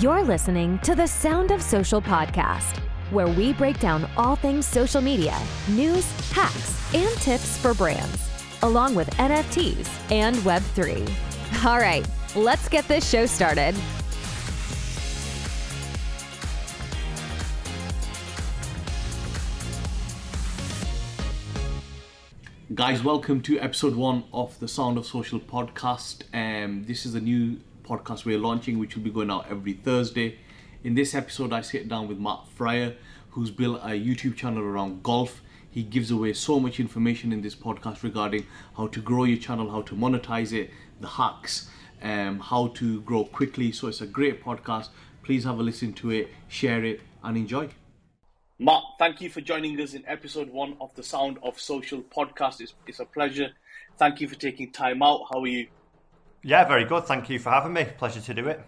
You're listening to the Sound of Social podcast, where we break down all things social media, news, hacks, and tips for brands, along with NFTs and Web3. All right, let's get this show started. Guys, welcome to episode one of the Sound of Social podcast. Um, this is a new podcast we're launching, which will be going out every Thursday. In this episode, I sit down with Matt Fryer, who's built a YouTube channel around golf. He gives away so much information in this podcast regarding how to grow your channel, how to monetize it, the hacks, um, how to grow quickly. So it's a great podcast. Please have a listen to it, share it, and enjoy. Matt, thank you for joining us in episode one of the Sound of Social podcast. It's, it's a pleasure. Thank you for taking time out. How are you? Yeah, very good. Thank you for having me. Pleasure to do it.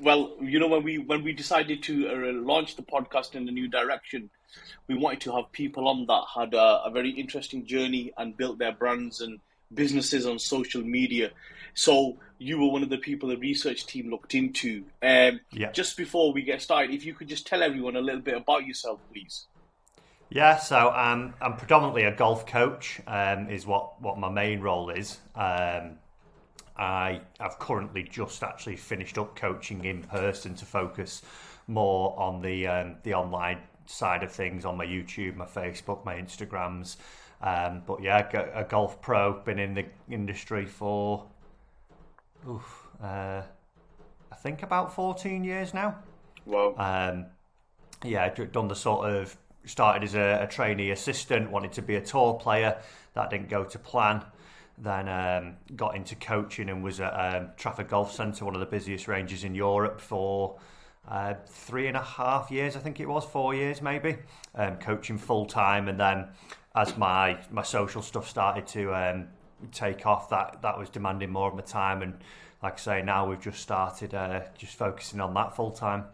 Well, you know when we when we decided to uh, launch the podcast in a new direction, we wanted to have people on that had a, a very interesting journey and built their brands and businesses on social media. So you were one of the people the research team looked into. Um, yeah. Just before we get started, if you could just tell everyone a little bit about yourself, please. Yeah, so um, I'm predominantly a golf coach. Um, is what what my main role is. Um, I have currently just actually finished up coaching in person to focus more on the um, the online side of things on my YouTube, my Facebook, my Instagrams. Um, but yeah, a golf pro, been in the industry for, oof, uh, I think about 14 years now. Wow. Um, yeah, done the sort of started as a, a trainee assistant, wanted to be a tour player. That didn't go to plan. Then um, got into coaching and was at um, Trafford Golf Centre, one of the busiest ranges in Europe, for uh, three and a half years, I think it was, four years maybe, um, coaching full time. And then as my my social stuff started to um, take off, that that was demanding more of my time. And like I say, now we've just started uh, just focusing on that full time.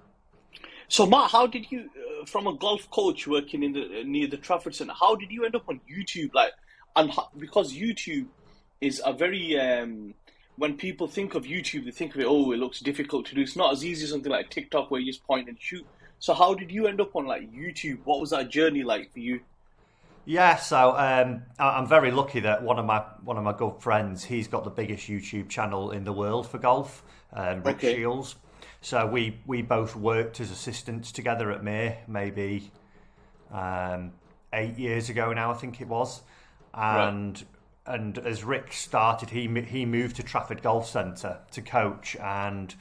So Matt, how did you, uh, from a golf coach working in the near the Trafford Centre, how did you end up on YouTube? Like, and how, because YouTube is a very um, when people think of YouTube, they think of it. Oh, it looks difficult to do. It's not as easy as something like TikTok where you just point and shoot. So, how did you end up on like YouTube? What was that journey like for you? Yeah, so um, I'm very lucky that one of my one of my good friends, he's got the biggest YouTube channel in the world for golf, um, Rick okay. Shiels. So we we both worked as assistants together at May, maybe um, eight years ago now, I think it was, and. Right and as Rick started, he he moved to Trafford Golf Centre to coach, and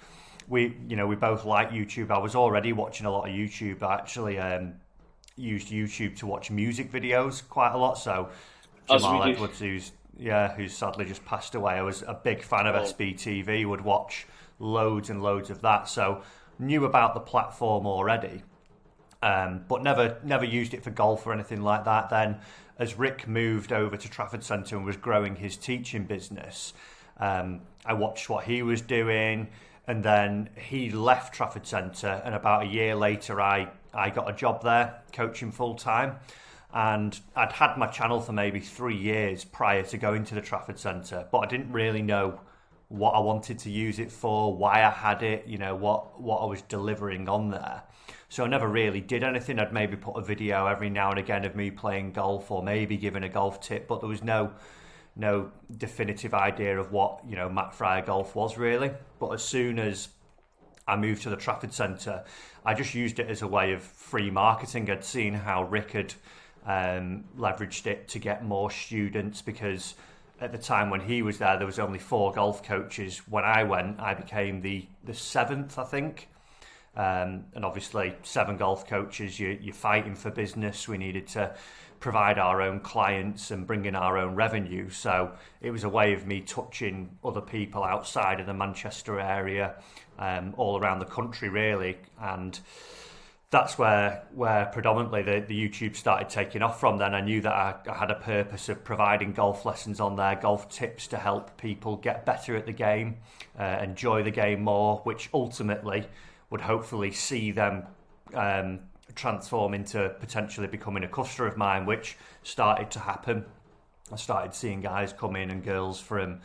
we you know we both like YouTube. I was already watching a lot of YouTube. I actually um, used YouTube to watch music videos quite a lot. So Jamal Edwards, who's yeah, who's sadly just passed away, I was a big fan of oh. SBTV. Would watch loads and loads of that. So knew about the platform already, um, but never never used it for golf or anything like that. Then as Rick moved over to Trafford Centre and was growing his teaching business, um, I watched what he was doing, and then he left Trafford Centre, and about a year later, I I got a job there coaching full time. And I'd had my channel for maybe three years prior to going to the Trafford Centre, but I didn't really know what I wanted to use it for, why I had it, you know, what what I was delivering on there. So I never really did anything. I'd maybe put a video every now and again of me playing golf or maybe giving a golf tip, but there was no no definitive idea of what, you know, Matt Fryer golf was really. But as soon as I moved to the Trafford Centre, I just used it as a way of free marketing. I'd seen how Rick had um, leveraged it to get more students because at the time when he was there, there was only four golf coaches. When I went, I became the the seventh, I think. Um, and obviously, seven golf coaches, you, you're fighting for business. We needed to provide our own clients and bring in our own revenue. So it was a way of me touching other people outside of the Manchester area, um, all around the country, really. And that's where where predominantly the, the YouTube started taking off from. Then I knew that I, I, had a purpose of providing golf lessons on there, golf tips to help people get better at the game, uh, enjoy the game more, which ultimately would hopefully see them um, transform into potentially becoming a customer of mine, which started to happen. I started seeing guys come in and girls from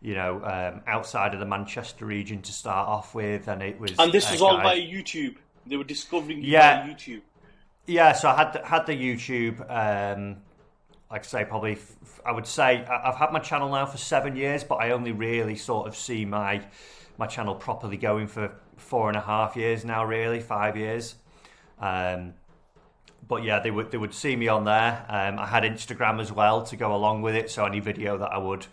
you know, um, outside of the Manchester region to start off with, and it was. And this was all via YouTube. They were discovering yeah, via YouTube. Yeah, so I had the, had the YouTube. Um, like I say, probably I would say I've had my channel now for seven years, but I only really sort of see my my channel properly going for four and a half years now, really five years. Um, but yeah, they would they would see me on there. Um, I had Instagram as well to go along with it, so any video that I would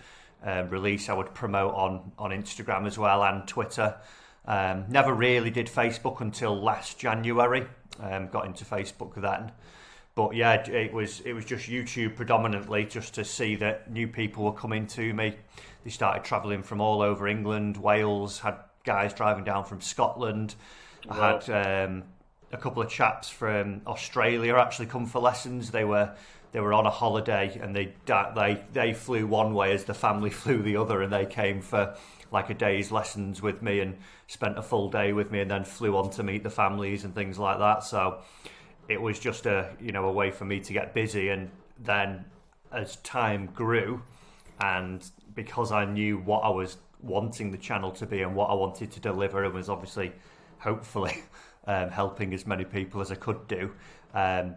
uh, release, I would promote on on Instagram as well and Twitter. Um, never really did Facebook until last January. Um, got into Facebook then, but yeah, it was it was just YouTube predominantly, just to see that new people were coming to me. They started travelling from all over England, Wales. Had guys driving down from Scotland. Wow. I had um, a couple of chaps from Australia actually come for lessons. They were they were on a holiday and they they they flew one way as the family flew the other, and they came for like a day's lessons with me and spent a full day with me, and then flew on to meet the families and things like that. So it was just a you know a way for me to get busy. And then as time grew and because I knew what I was wanting the channel to be and what I wanted to deliver and was obviously hopefully um, helping as many people as I could do um,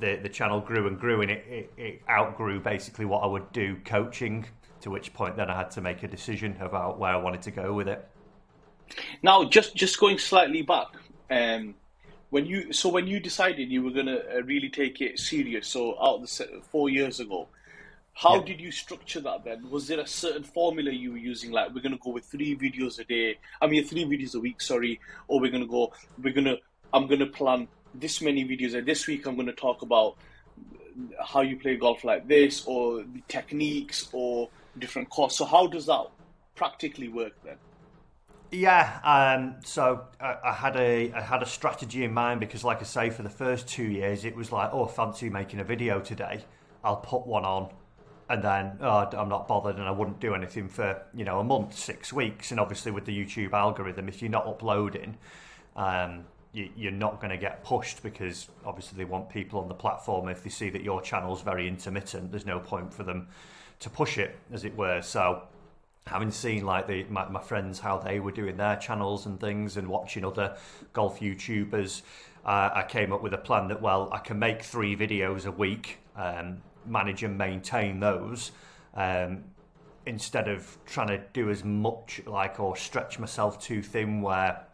the the channel grew and grew and it, it, it outgrew basically what I would do coaching to which point then I had to make a decision about where I wanted to go with it. Now just just going slightly back um, when you so when you decided you were going to uh, really take it serious so out the four years ago how yeah. did you structure that then? Was there a certain formula you were using like we're going to go with three videos a day i mean three videos a week sorry or we're going to go we're going to i'm going to plan this many videos and this week i'm going to talk about how you play golf like this or the techniques or different courses so how does that practically work then yeah, um, so I, I, had a I had a strategy in mind because, like I say, for the first two years, it was like, oh, fancy making a video today. I'll put one on, and then oh, I'm not bothered, and I wouldn't do anything for you know a month, six weeks. And obviously, with the YouTube algorithm, if you're not uploading, um, you, you're not going to get pushed because obviously they want people on the platform. If they see that your channel's very intermittent, there's no point for them to push it, as it were. So having seen like the my, my, friends how they were doing their channels and things and watching other golf YouTubers, uh, I came up with a plan that well I can make three videos a week, um, manage and maintain those. Um, instead of trying to do as much like or stretch myself too thin where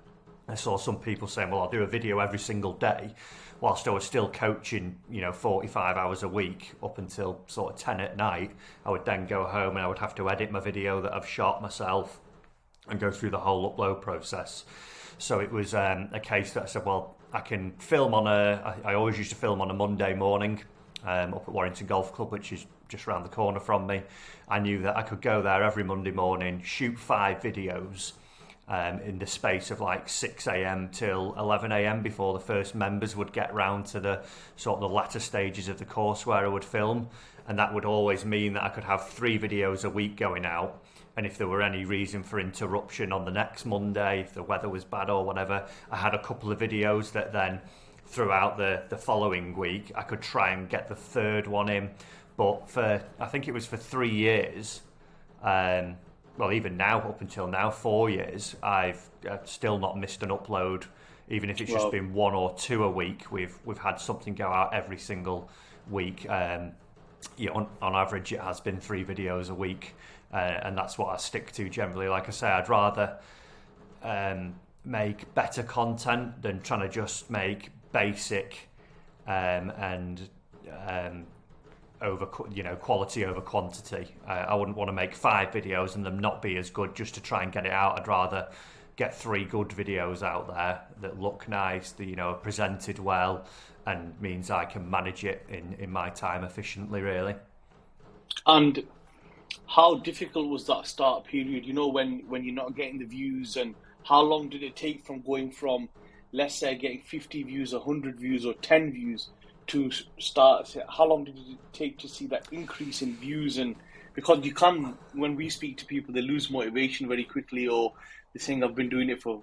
I saw some people saying well I'll do a video every single day whilst I was still coaching, you know, 45 hours a week up until sort of 10 at night, I would then go home and I would have to edit my video that I've shot myself and go through the whole upload process. So it was um, a case that I said, well, I can film on a. I, I always used to film on a Monday morning um, up at Warrington Golf Club, which is just around the corner from me. I knew that I could go there every Monday morning, shoot five videos um, in the space of like 6 a.m. till 11 a.m. before the first members would get round to the sort of the latter stages of the course where I would film. And that would always mean that I could have three videos a week going out. And if there were any reason for interruption on the next Monday, if the weather was bad or whatever, I had a couple of videos that then throughout the, the following week I could try and get the third one in. But for, I think it was for three years, um, well, even now, up until now, four years, I've, I've still not missed an upload. Even if it's well, just been one or two a week, we've we've had something go out every single week. Um, yeah, on, on average, it has been three videos a week, uh, and that's what I stick to generally. Like I say, I'd rather um, make better content than trying to just make basic um, and um, over you know quality over quantity. Uh, I wouldn't want to make five videos and them not be as good just to try and get it out. I'd rather get three good videos out there that look nice, that you know are presented well, and means I can manage it in in my time efficiently. Really. And how difficult was that start period? You know when when you're not getting the views, and how long did it take from going from let's say getting 50 views, 100 views, or 10 views to start? How long did it take to see that increase in views? And because you can, when we speak to people, they lose motivation very quickly, or they think I've been doing it for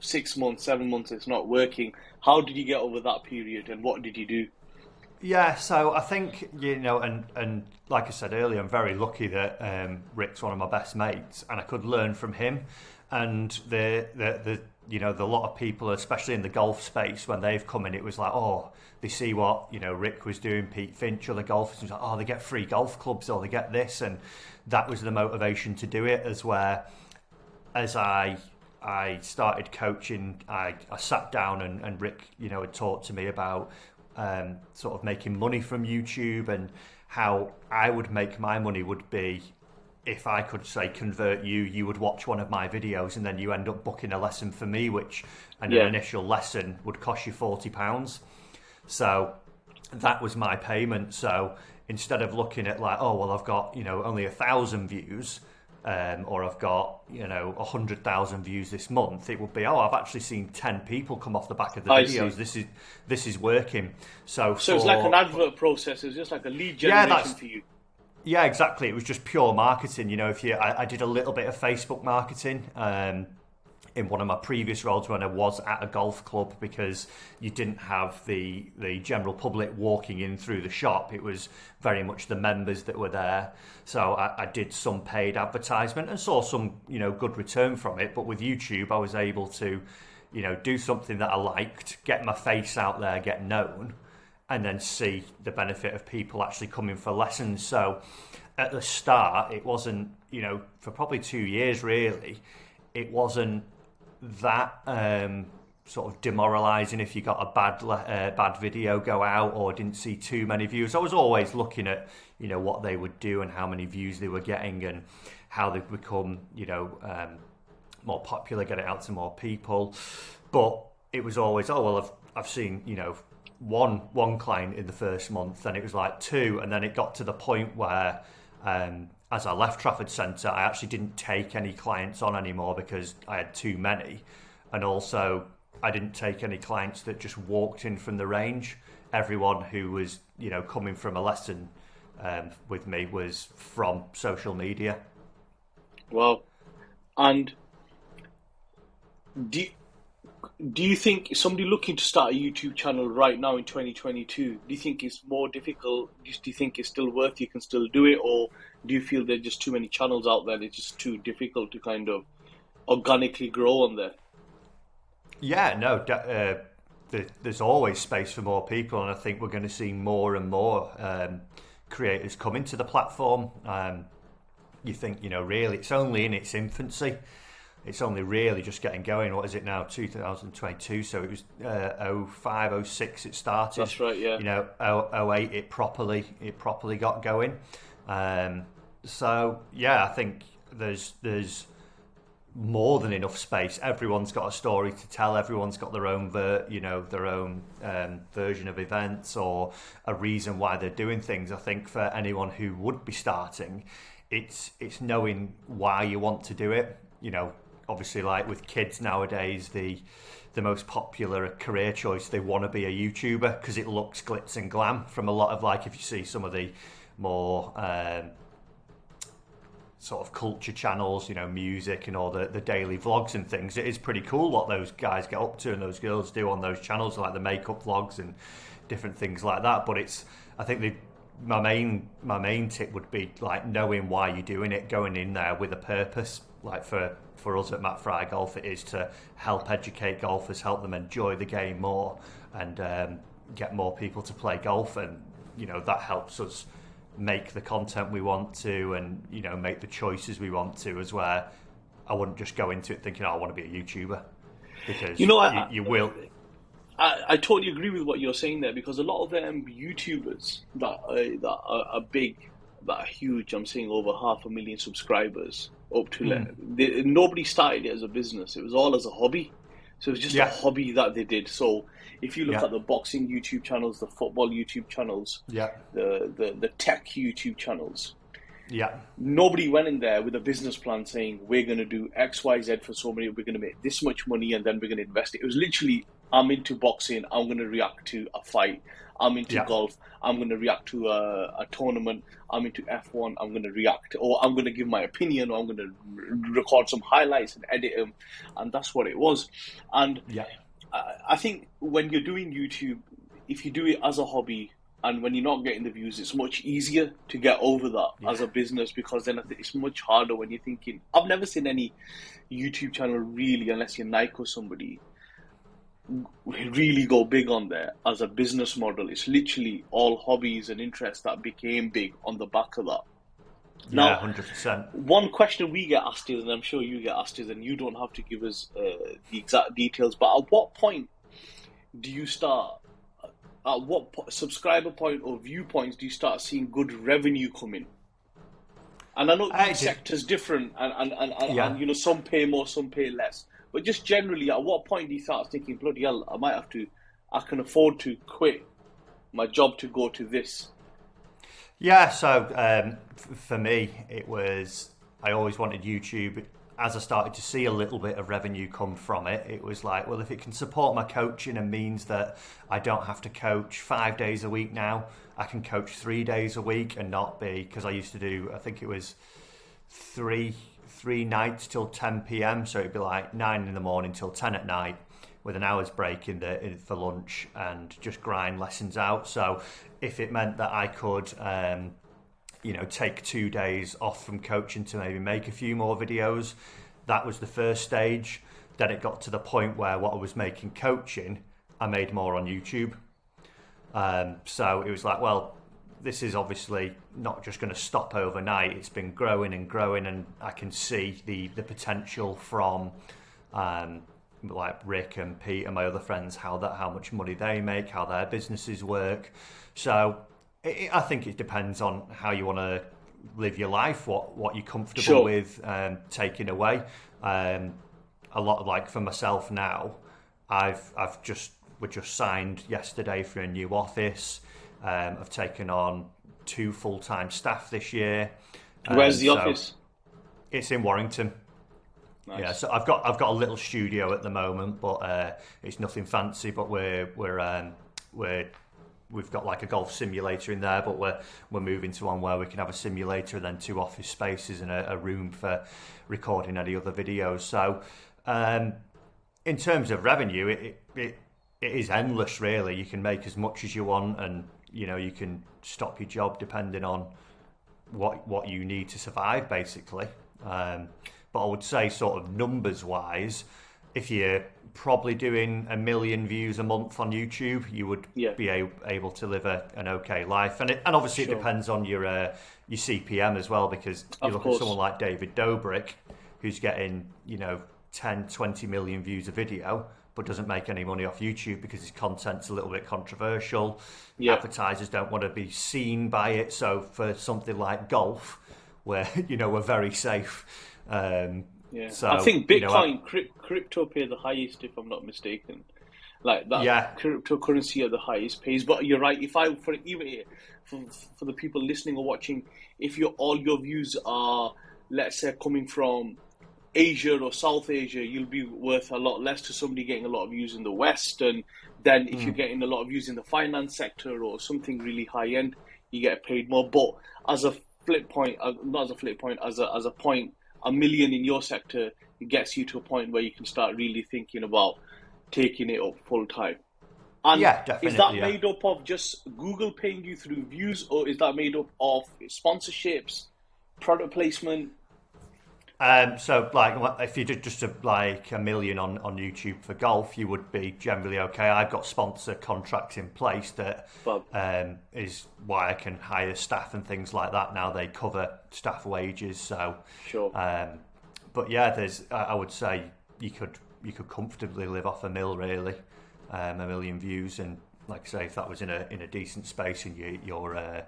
six months, seven months, it's not working. How did you get over that period, and what did you do? Yeah, so I think you know, and and like I said earlier, I'm very lucky that um, Rick's one of my best mates, and I could learn from him. And the the the you know the lot of people, especially in the golf space, when they've come in, it was like, oh, they see what you know Rick was doing, Pete Finch, other golfers, and like, oh, they get free golf clubs or they get this, and that was the motivation to do it. As where, as I I started coaching, I, I sat down and, and Rick, you know, had talked to me about um, sort of making money from YouTube and how I would make my money would be if I could say convert you, you would watch one of my videos and then you end up booking a lesson for me, which an yeah. initial lesson would cost you forty pounds. So that was my payment. So instead of looking at like, oh well, I've got you know only a thousand views, um, or I've got you know a hundred thousand views this month, it would be oh I've actually seen ten people come off the back of the I videos. See. This is this is working. So so for, it's like an advert process. It's just like a lead generation yeah, for you. Yeah, exactly. It was just pure marketing. You know, if you I, I did a little bit of Facebook marketing. Um, in one of my previous roles when I was at a golf club because you didn't have the the general public walking in through the shop. It was very much the members that were there. So I, I did some paid advertisement and saw some you know good return from it. But with YouTube, I was able to you know do something that I liked, get my face out there, get known, and then see the benefit of people actually coming for lessons. So at the start, it wasn't you know for probably two years really. It wasn't that um, sort of demoralising if you got a bad uh, bad video go out or didn't see too many views. I was always looking at you know what they would do and how many views they were getting and how they've become you know um, more popular, get it out to more people. But it was always oh well I've I've seen you know one one client in the first month, and it was like two, and then it got to the point where um, as I left Trafford Centre, I actually didn't take any clients on anymore because I had too many. And also, I didn't take any clients that just walked in from the range. Everyone who was, you know, coming from a lesson um, with me was from social media. Well, and do do you think somebody looking to start a YouTube channel right now in 2022, do you think it's more difficult? Do you think it's still worth you can still do it, or do you feel there's just too many channels out there? It's just too difficult to kind of organically grow on there. Yeah, no, uh, there's always space for more people, and I think we're going to see more and more um, creators come into the platform. Um, you think, you know, really, it's only in its infancy. It's only really just getting going. What is it now? 2022. So it was uh, 05, 06 it started. That's right. Yeah. You know, 08 it properly it properly got going. Um, so yeah, I think there's there's more than enough space. Everyone's got a story to tell. Everyone's got their own, ver- you know, their own um, version of events or a reason why they're doing things. I think for anyone who would be starting, it's it's knowing why you want to do it. You know, obviously, like with kids nowadays, the the most popular career choice they want to be a YouTuber because it looks glitz and glam. From a lot of like, if you see some of the more um, sort of culture channels, you know, music and all the, the daily vlogs and things. It is pretty cool what those guys get up to and those girls do on those channels, like the makeup vlogs and different things like that. But it's, I think my main my main tip would be like knowing why you're doing it, going in there with a purpose. Like for for us at Matt Fry Golf, it is to help educate golfers, help them enjoy the game more, and um, get more people to play golf, and you know that helps us make the content we want to and you know make the choices we want to as where I wouldn't just go into it thinking oh, I want to be a YouTuber because you know I, you, you will. I, I, totally agree with what you're saying there because a lot of them YouTubers that are, that are, are big that are huge I'm seeing over half a million subscribers up to mm. they, nobody started it as a business it was all as a hobby so it was just yeah. a hobby that they did so if you look yeah. at the boxing YouTube channels, the football YouTube channels, yeah, the, the the tech YouTube channels, yeah, nobody went in there with a business plan saying we're going to do X, Y, Z for so many, we're going to make this much money, and then we're going to invest it. It was literally I'm into boxing, I'm going to react to a fight. I'm into yeah. golf. I'm going to react to a, a, tournament. I'm into F1. I'm going to react, or I'm going to give my opinion, or I'm going to record some highlights and edit them, and that's what it was. And yeah. I think when you're doing YouTube, if you do it as a hobby and when you're not getting the views, it's much easier to get over that yeah. as a business because then it's much harder when you're thinking. I've never seen any YouTube channel really, unless you're Nike or somebody, really go big on there as a business model. It's literally all hobbies and interests that became big on the back of that. Now, yeah, hundred percent. One question we get asked is, and I'm sure you get asked is, and you don't have to give us uh, the exact details, but at what point do you start? At what po- subscriber point or viewpoints do you start seeing good revenue coming? And I know each sector's different, and and, and, and, yeah. and you know some pay more, some pay less. But just generally, at what point do you start thinking, bloody hell, I might have to, I can afford to quit my job to go to this? Yeah, so um, f- for me, it was, I always wanted YouTube. As I started to see a little bit of revenue come from it, it was like, well, if it can support my coaching and means that I don't have to coach five days a week now, I can coach three days a week and not be, because I used to do, I think it was three three nights till 10 p.m. So it'd be like nine in the morning till 10 at night with an hour's break in the in, for lunch and just grind lessons out. So if it meant that I could, um, you know, take two days off from coaching to maybe make a few more videos, that was the first stage. Then it got to the point where what I was making coaching, I made more on YouTube. Um, so it was like, well, this is obviously not just going to stop overnight. It's been growing and growing, and I can see the the potential from um, like Rick and Pete and my other friends how that how much money they make, how their businesses work. So it, I think it depends on how you want to live your life, what what you're comfortable sure. with um, taking away. Um, a lot of, like for myself now, I've I've just we just signed yesterday for a new office. Um, I've taken on two full time staff this year. Where's the so office? It's in Warrington. Nice. Yeah, so I've got I've got a little studio at the moment, but uh, it's nothing fancy. But we're we're um, we're we've got like a golf simulator in there, but we're we're moving to one where we can have a simulator and then two office spaces and a, a room for recording any other videos. So, um, in terms of revenue, it, it it is endless. Really, you can make as much as you want, and you know you can stop your job depending on what what you need to survive basically um, but I would say sort of numbers wise if you're probably doing a million views a month on YouTube you would yeah. be a, able to live a, an okay life and it, and obviously sure. it depends on your uh, your CPM as well because you look at someone like David Dobrik who's getting you know 10 20 million views a video but doesn't make any money off YouTube because his content's a little bit controversial. Yeah. Advertisers don't want to be seen by it. So for something like golf, where you know we're very safe. Um, yeah. So, I think Bitcoin, you know, crypto pay the highest, if I'm not mistaken. Like that, yeah. cryptocurrency at the highest pays. But you're right. If I, for even for, for the people listening or watching, if your all your views are, let's say, coming from Asia or South Asia, you'll be worth a lot less to somebody getting a lot of views in the West. And then if mm. you're hmm. getting a lot of views in the finance sector or something really high end, you get paid more. But as a flip point, uh, not as a flip point, as a as a point, a million in your sector gets you to a point where you can start really thinking about taking it up full time. And yeah, definitely. Is that yeah. made up of just Google paying you through views, or is that made up of sponsorships, product placement, um, so, like, if you did just a, like a million on, on YouTube for golf, you would be generally okay. I've got sponsor contracts in place that um, is why I can hire staff and things like that. Now they cover staff wages. So, sure. Um, but yeah, there's. I would say you could you could comfortably live off a mill, really, um, a million views, and like I say, if that was in a in a decent space and you, you're uh,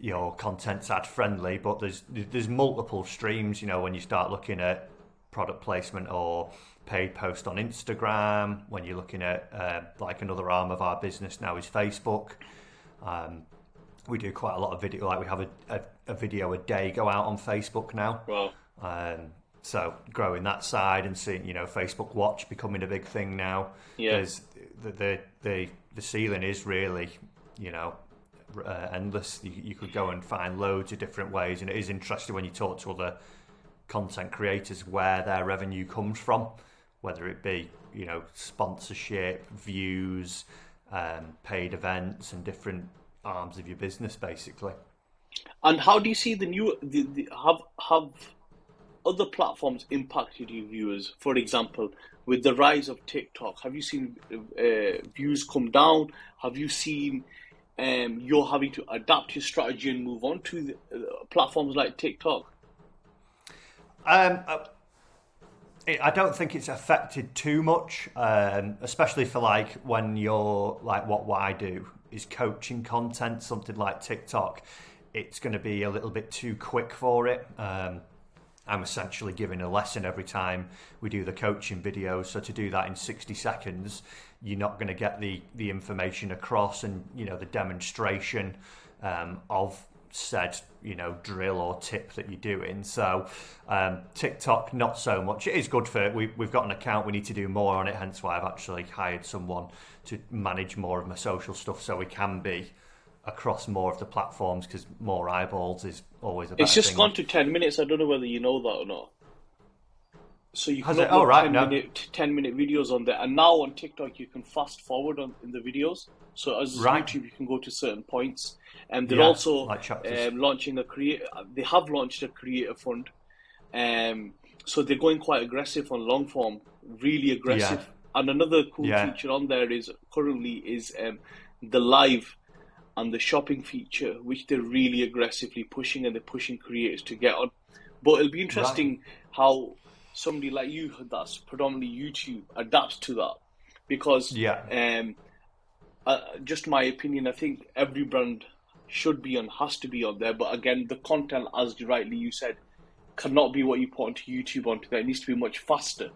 your content's ad friendly, but there's there's multiple streams. You know, when you start looking at product placement or paid post on Instagram, when you're looking at uh, like another arm of our business now is Facebook. Um, we do quite a lot of video, like we have a, a, a video a day go out on Facebook now. Wow. Um, so growing that side and seeing, you know, Facebook Watch becoming a big thing now. Yeah. There's the the the, the ceiling is really, you know, uh, endless. You, you, could go and find loads of different ways, and it is interesting when you talk to other content creators where their revenue comes from, whether it be you know sponsorship, views, um, paid events, and different arms of your business, basically. And how do you see the new the, the, have have other platforms impacted your viewers? For example, with the rise of TikTok, have you seen uh, views come down? Have you seen um, you're having to adapt your strategy and move on to the, uh, platforms like TikTok? Um, uh, I don't think it's affected too much, um, especially for like when you're like what, what I do is coaching content, something like TikTok. It's going to be a little bit too quick for it. Um, I'm essentially giving a lesson every time we do the coaching video. So to do that in 60 seconds, you're not going to get the the information across and you know the demonstration um, of said you know drill or tip that you're doing. So um, TikTok not so much. It is good for we, we've got an account. We need to do more on it. Hence why I've actually hired someone to manage more of my social stuff so we can be across more of the platforms because more eyeballs is always a It's just thing. gone to 10 minutes. I don't know whether you know that or not. So you can upload Oh, right, 10, no. minute, 10 minute videos on there. And now on TikTok, you can fast forward on in the videos. So as Right. YouTube, you can go to certain points. And they're Yeah, also like um, launching a create. They have launched a creator fund. Um, so they're going quite aggressive on long form, really aggressive. Yeah. And another cool Yeah. feature on there is currently is um, the live and the shopping feature, which they're really aggressively pushing, and they're pushing creators to get on. But it'll be interesting how somebody like you, that's predominantly YouTube, adapts to that, because Yeah. um, uh, just my opinion, I think every brand should be and has to be on there. But again, the content, as rightly you said, cannot be what you put onto YouTube onto there. It needs to be much faster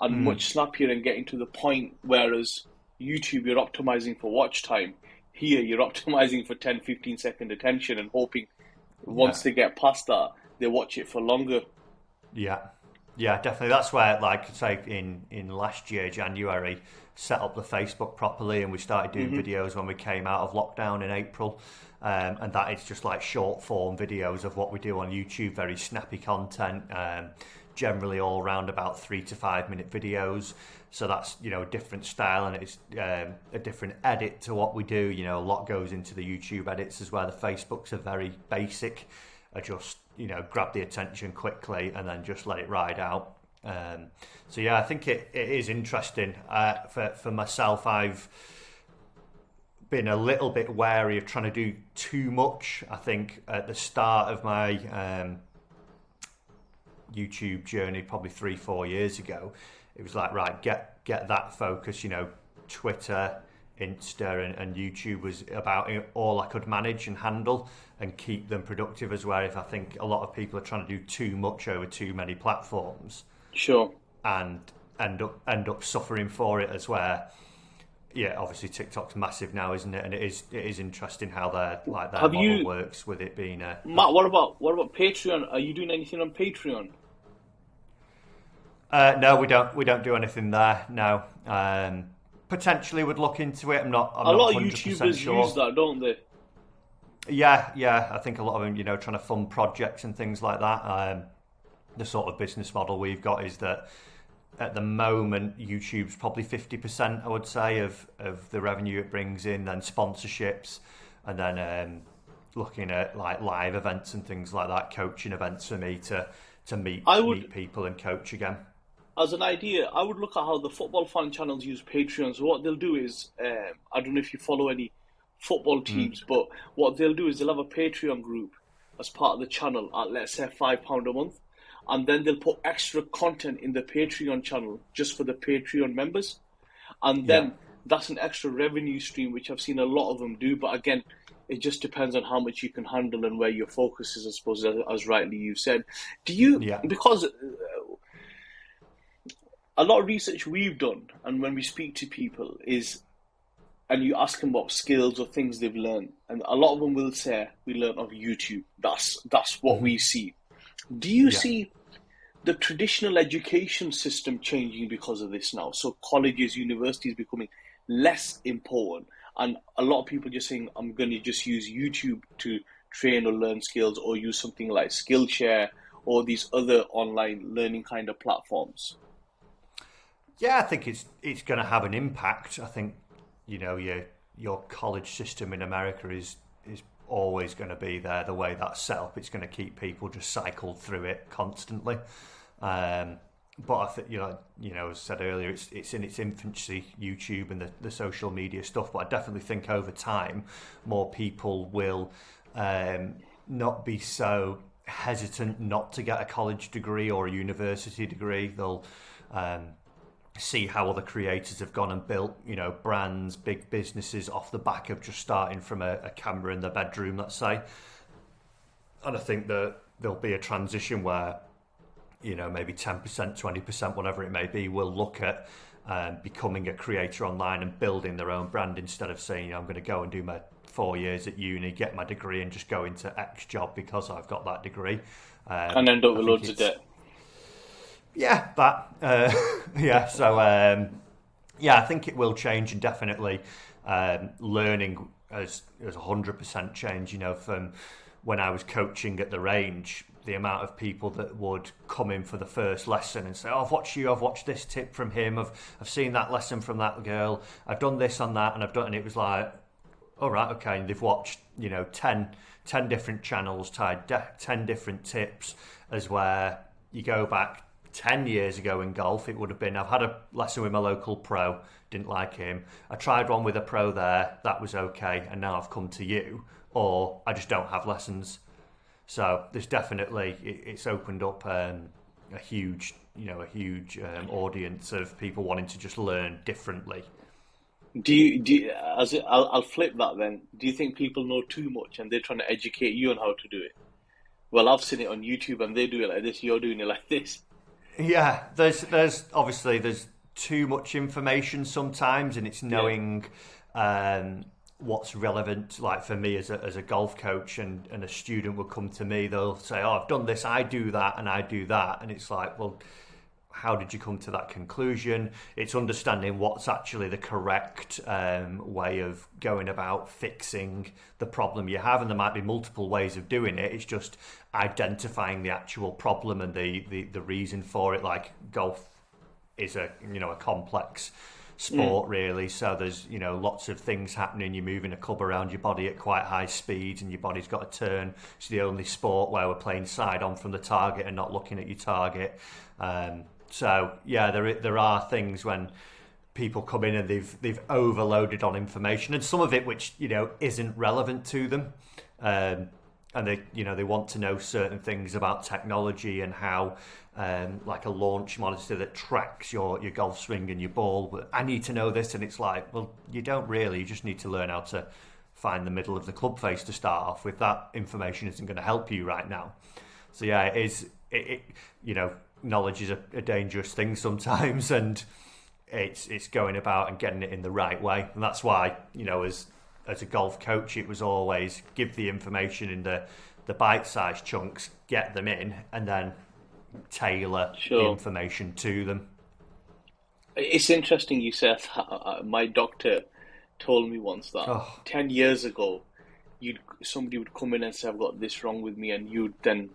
and much snappier and getting to the point. Whereas YouTube, you're optimizing for watch time. Here, you're optimizing for 10, 15 second attention and hoping once Yeah. they get past that, they watch it for longer. Yeah, yeah, definitely. That's where, like, say, in in last year January, set up the Facebook properly, and we started doing videos when we came out of lockdown in April. Um, and that is just like short form videos of what we do on YouTube, very snappy content, um, generally all around about three to five minute videos. So that's you know a different style and it's um, a different edit to what we do. You know, a lot goes into the YouTube edits as well. The Facebooks are very basic, just you know grab the attention quickly and then just let it ride out. Um, so yeah, I think it, it is interesting. Uh, for for myself, I've been a little bit wary of trying to do too much. I think at the start of my um, YouTube journey, probably three, four years ago, it was like, right, get get that focus. You know, Twitter, Insta, and, and YouTube was about all I could manage and handle and keep them productive. As well, if I think a lot of people are trying to do too much over too many platforms Sure. and end up end up suffering for it as well. yeah obviously TikTok's massive now isn't it and it is it is interesting how their like their Have model you- works with it being a Matt, what about what about Patreon? Are you doing anything on Patreon? uh, no we don't we don't do anything there no um, potentially would look into it I'm not I'm A not lot of 100% YouTubers sure. use that, don't they? Yeah, yeah. I think a lot of them, you know, trying to fund projects and things like that. Um, the sort of business model we've got is that at the moment, YouTube's probably fifty percent, I would say, of of the revenue it brings in, then sponsorships, and then um, looking at like live events and things like that, coaching events for me to to meet I would- meet people and coach again. As an idea, I would look at how the football fan channels use Patreon. So what they'll do is, um, I don't know if you follow any football teams, but what they'll do is they'll have a Patreon group as part of the channel at let's say five pound a month, and then they'll put extra content in the Patreon channel just for the Patreon members, and then Yeah. that's an extra revenue stream which I've seen a lot of them do. But again, it just depends on how much you can handle and where your focus is. I suppose, as, as rightly you said. Do you Yeah. because uh, a lot of research we've done, and when we speak to people, is and you ask them what skills or things they've learned, and a lot of them will say, "We learn of YouTube." That's that's what we mm-hmm. see. Do you Yeah. see the traditional education system changing because of this now? So colleges, universities becoming less important, and a lot of people just saying, "I'm going to just use YouTube to train or learn skills, or use something like Skillshare or these other online learning kind of platforms." Yeah, I think it's it's going to have an impact. I think you know your your college system in America is is always going to be there. The way that's set up, it's going to keep people just cycled through it constantly. Um, but I think you know, you know, as I said earlier, it's it's in its infancy, YouTube and the, the social media stuff. But I definitely think over time, more people will um, not be so hesitant not to get a college degree or a university degree. They'll um, see how other creators have gone and built, you know, brands, big businesses off the back of just starting from a, a camera in their bedroom, let's say. And I think that there'll be a transition where, you know, maybe 10%, 20%, whatever it may be, will look at um, becoming a creator online and building their own brand instead of saying, you know, I'm going to go and do my four years at uni, get my degree, and just go into X job because I've got that degree. Um, and end up with loads of debt. Yeah, that. Uh, yeah, so um, yeah, I think it will change and definitely um, learning has hundred percent changed. You know, from when I was coaching at the range, the amount of people that would come in for the first lesson and say, "Oh, I've watched you. I've watched this tip from him. I've I've seen that lesson from that girl. I've done this on that, and I've done." And it was like, "All right, okay." And they've watched, you know, 10, 10 different channels, tied ten different tips, as where you go back 10 years ago in golf, it would have been I've had a lesson with my local pro, didn't like him. I tried one with a pro there, that was okay, and now I've come to you, or I just don't have lessons. So there's definitely, it's opened up um, a huge, you know, a huge um, audience of people wanting to just learn differently. Do you, do you, as it, I'll, I'll flip that then. Do you think people know too much and they're trying to educate you on how to do it? Well, I've seen it on YouTube and they do it like this. You're doing it like this. Yeah, there's there's obviously there's too much information sometimes, and it's knowing yeah. um, what's relevant. Like for me as a as a golf coach, and and a student will come to me, they'll say, "Oh, I've done this, I do that, and I do that," and it's like, well how did you come to that conclusion? It's understanding what's actually the correct um, way of going about fixing the problem you have, and there might be multiple ways of doing it. It's just identifying the actual problem and the, the, the reason for it. Like golf is a you know a complex sport mm. really so there's you know lots of things happening you're moving a club around your body at quite high speeds and your body's got to turn it's the only sport where we're playing side on from the target and not looking at your target um, so yeah, there there are things when people come in and they've they've overloaded on information, and some of it which you know isn't relevant to them, um, and they you know they want to know certain things about technology and how. Um, like a launch monitor that tracks your, your golf swing and your ball. I need to know this, and it's like, well, you don't really. You just need to learn how to find the middle of the club face to start off with. That information isn't going to help you right now. So yeah, it is. It, it, you know, knowledge is a, a dangerous thing sometimes, and it's it's going about and getting it in the right way, and that's why you know as as a golf coach, it was always give the information in the the bite-sized chunks, get them in, and then tailor sure. the information to them. It's interesting you said uh, my doctor told me once that oh. ten years ago, you'd somebody would come in and say, "I've got this wrong with me," and you'd then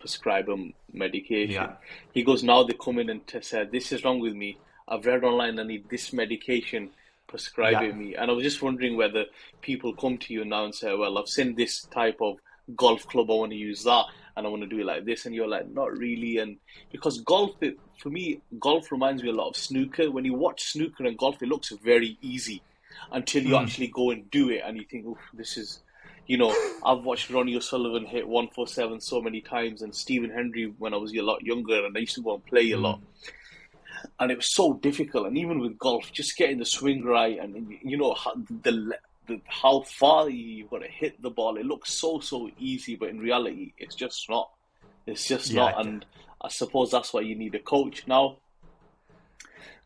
prescribe him medication. Yeah. He goes, now they come in and say, this is wrong with me. I've read online I need this medication prescribing yeah. me. And I was just wondering whether people come to you now and say, well, I've seen this type of golf club, I want to use that, and I want to do it like this. And you're like, not really. And because golf, it, for me, golf reminds me a lot of snooker. When you watch snooker and golf, it looks very easy until you mm. actually go and do it and you think, oh, this is you know, I've watched Ronnie O'Sullivan hit 147 so many times, and Stephen Hendry when I was a lot younger, and I used to go and play a mm. lot. And it was so difficult, and even with golf, just getting the swing right, and you know how, the, the how far you've got to hit the ball. It looks so so easy, but in reality, it's just not. It's just yeah, not, and I suppose that's why you need a coach now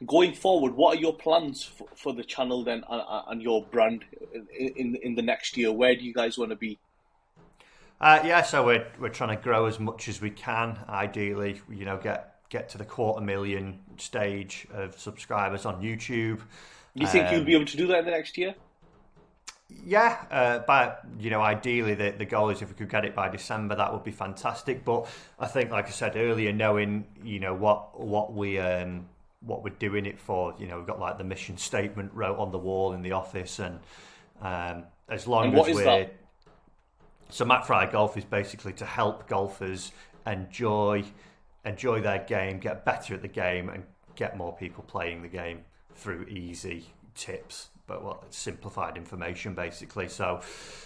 going forward, what are your plans for, for the channel then and, and your brand in, in, in the next year? Where do you guys want to be? Uh, yeah, so we're we're trying to grow as much as we can. Ideally, you know, get get to the quarter million stage of subscribers on YouTube. Do you think um, you'll be able to do that in the next year? Yeah, uh, but you know, ideally the the goal is if we could get it by December, that would be fantastic. But I think, like I said earlier, knowing you know what what we um, what we're doing it for. You know, we've got like the mission statement wrote on the wall in the office, and um, as long and as we're that? so Matt Fryer Golf is basically to help golfers enjoy enjoy their game, get better at the game, and get more people playing the game through easy tips but well, simplified information basically. So,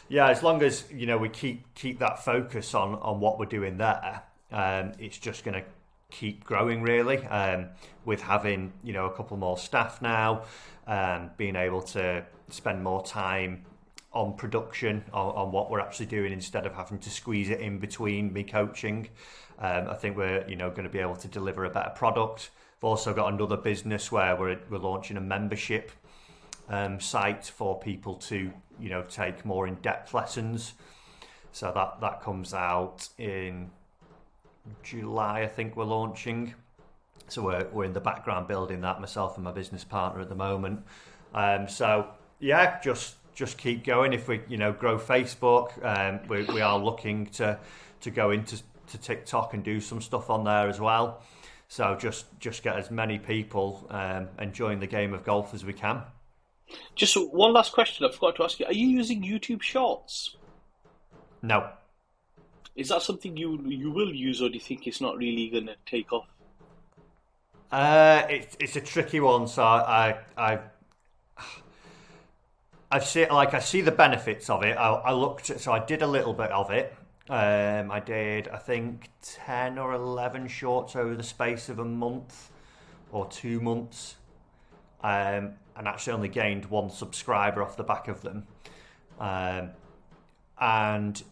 yeah, as long as you know we keep keep that focus on on what we're doing there, um, it's just going to keep growing really. Um, with having you know a couple more staff now, um, being able to spend more time on production on, on, what we're actually doing instead of having to squeeze it in between me coaching. Um, I think we're you know going to be able to deliver a better product. We've also got another business where we're, we're launching a membership um, site for people to you know take more in depth lessons. So that that comes out in July, I think we're launching. So we're we're in the background building that myself and my business partner at the moment. Um, so yeah, just just keep going. If we you know grow Facebook, um, we we are looking to to go into to TikTok and do some stuff on there as well. So just just get as many people um, enjoying the game of golf as we can. Just one last question I forgot to ask you. Are you using YouTube Shorts? No. Is that something you you will use, or do you think it's not really going to take off? Uh, it, it's a tricky one. So I I I see like I see the benefits of it. I, I looked at, so I did a little bit of it. Um, I did I think ten or eleven shorts over the space of a month or two months. Um, and actually only gained one subscriber off the back of them. Um, and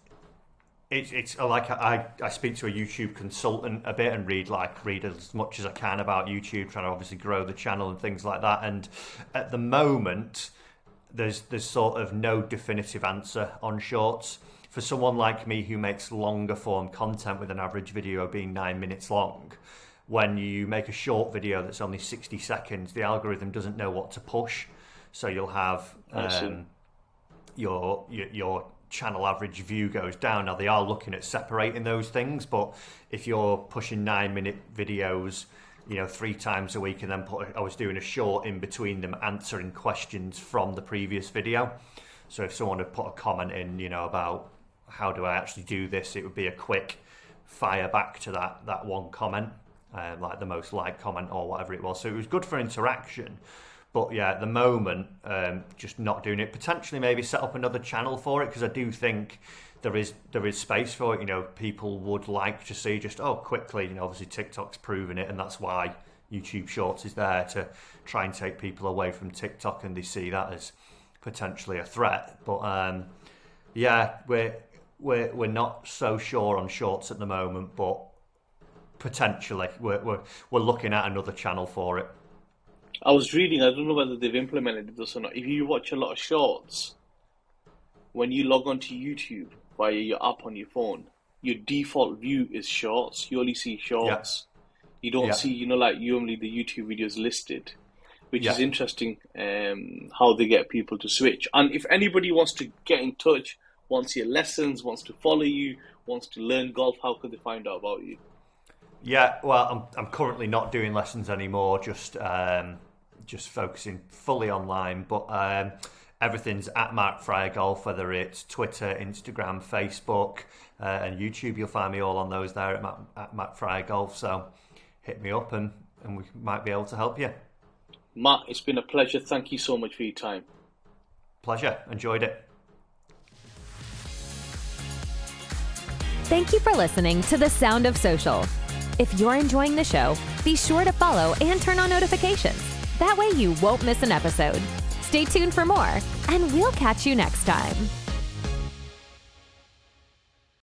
it's it's like I, I speak to a YouTube consultant a bit and read like read as much as I can about YouTube, trying to obviously grow the channel and things like that. And at the moment, there's there's sort of no definitive answer on shorts. For someone like me who makes longer form content with an average video being nine minutes long, when you make a short video that's only 60 seconds, the algorithm doesn't know what to push. So you'll have um, your, your, your channel average view goes down. Now they are looking at separating those things, but if you're pushing nine minute videos, you know, three times a week, and then put, I was doing a short in between them, answering questions from the previous video. So if someone had put a comment in, you know, about how do I actually do this, it would be a quick fire back to that that one comment um, like the most liked comment or whatever it was. So it was good for interaction. But yeah, at the moment, um, just not doing it. Potentially, maybe set up another channel for it because I do think there is there is space for it. You know, people would like to see just oh quickly. You know, obviously TikTok's proven it, and that's why YouTube Shorts is there to try and take people away from TikTok, and they see that as potentially a threat. But um, yeah, we're we're we're not so sure on Shorts at the moment, but potentially we're, we're, we're looking at another channel for it. I was reading, I don't know whether they've implemented this or not. If you watch a lot of shorts, when you log onto YouTube via your app on your phone, your default view is shorts. You only see shorts. Yeah. You don't yeah. see, you know, like you only the YouTube videos listed, which yeah. is interesting. Um, how they get people to switch. And if anybody wants to get in touch, wants your lessons, wants to follow you, wants to learn golf, how could they find out about you? Yeah, well, I'm I'm currently not doing lessons anymore. Just um, just focusing fully online, but um, everything's at Matt Fryer Golf. Whether it's Twitter, Instagram, Facebook, uh, and YouTube, you'll find me all on those there at Matt, at Matt Fryer Golf. So hit me up, and and we might be able to help you. Matt, it's been a pleasure. Thank you so much for your time. Pleasure. Enjoyed it. Thank you for listening to The Sound of Social. If you're enjoying the show, be sure to follow and turn on notifications. That way you won't miss an episode. Stay tuned for more, and we'll catch you next time.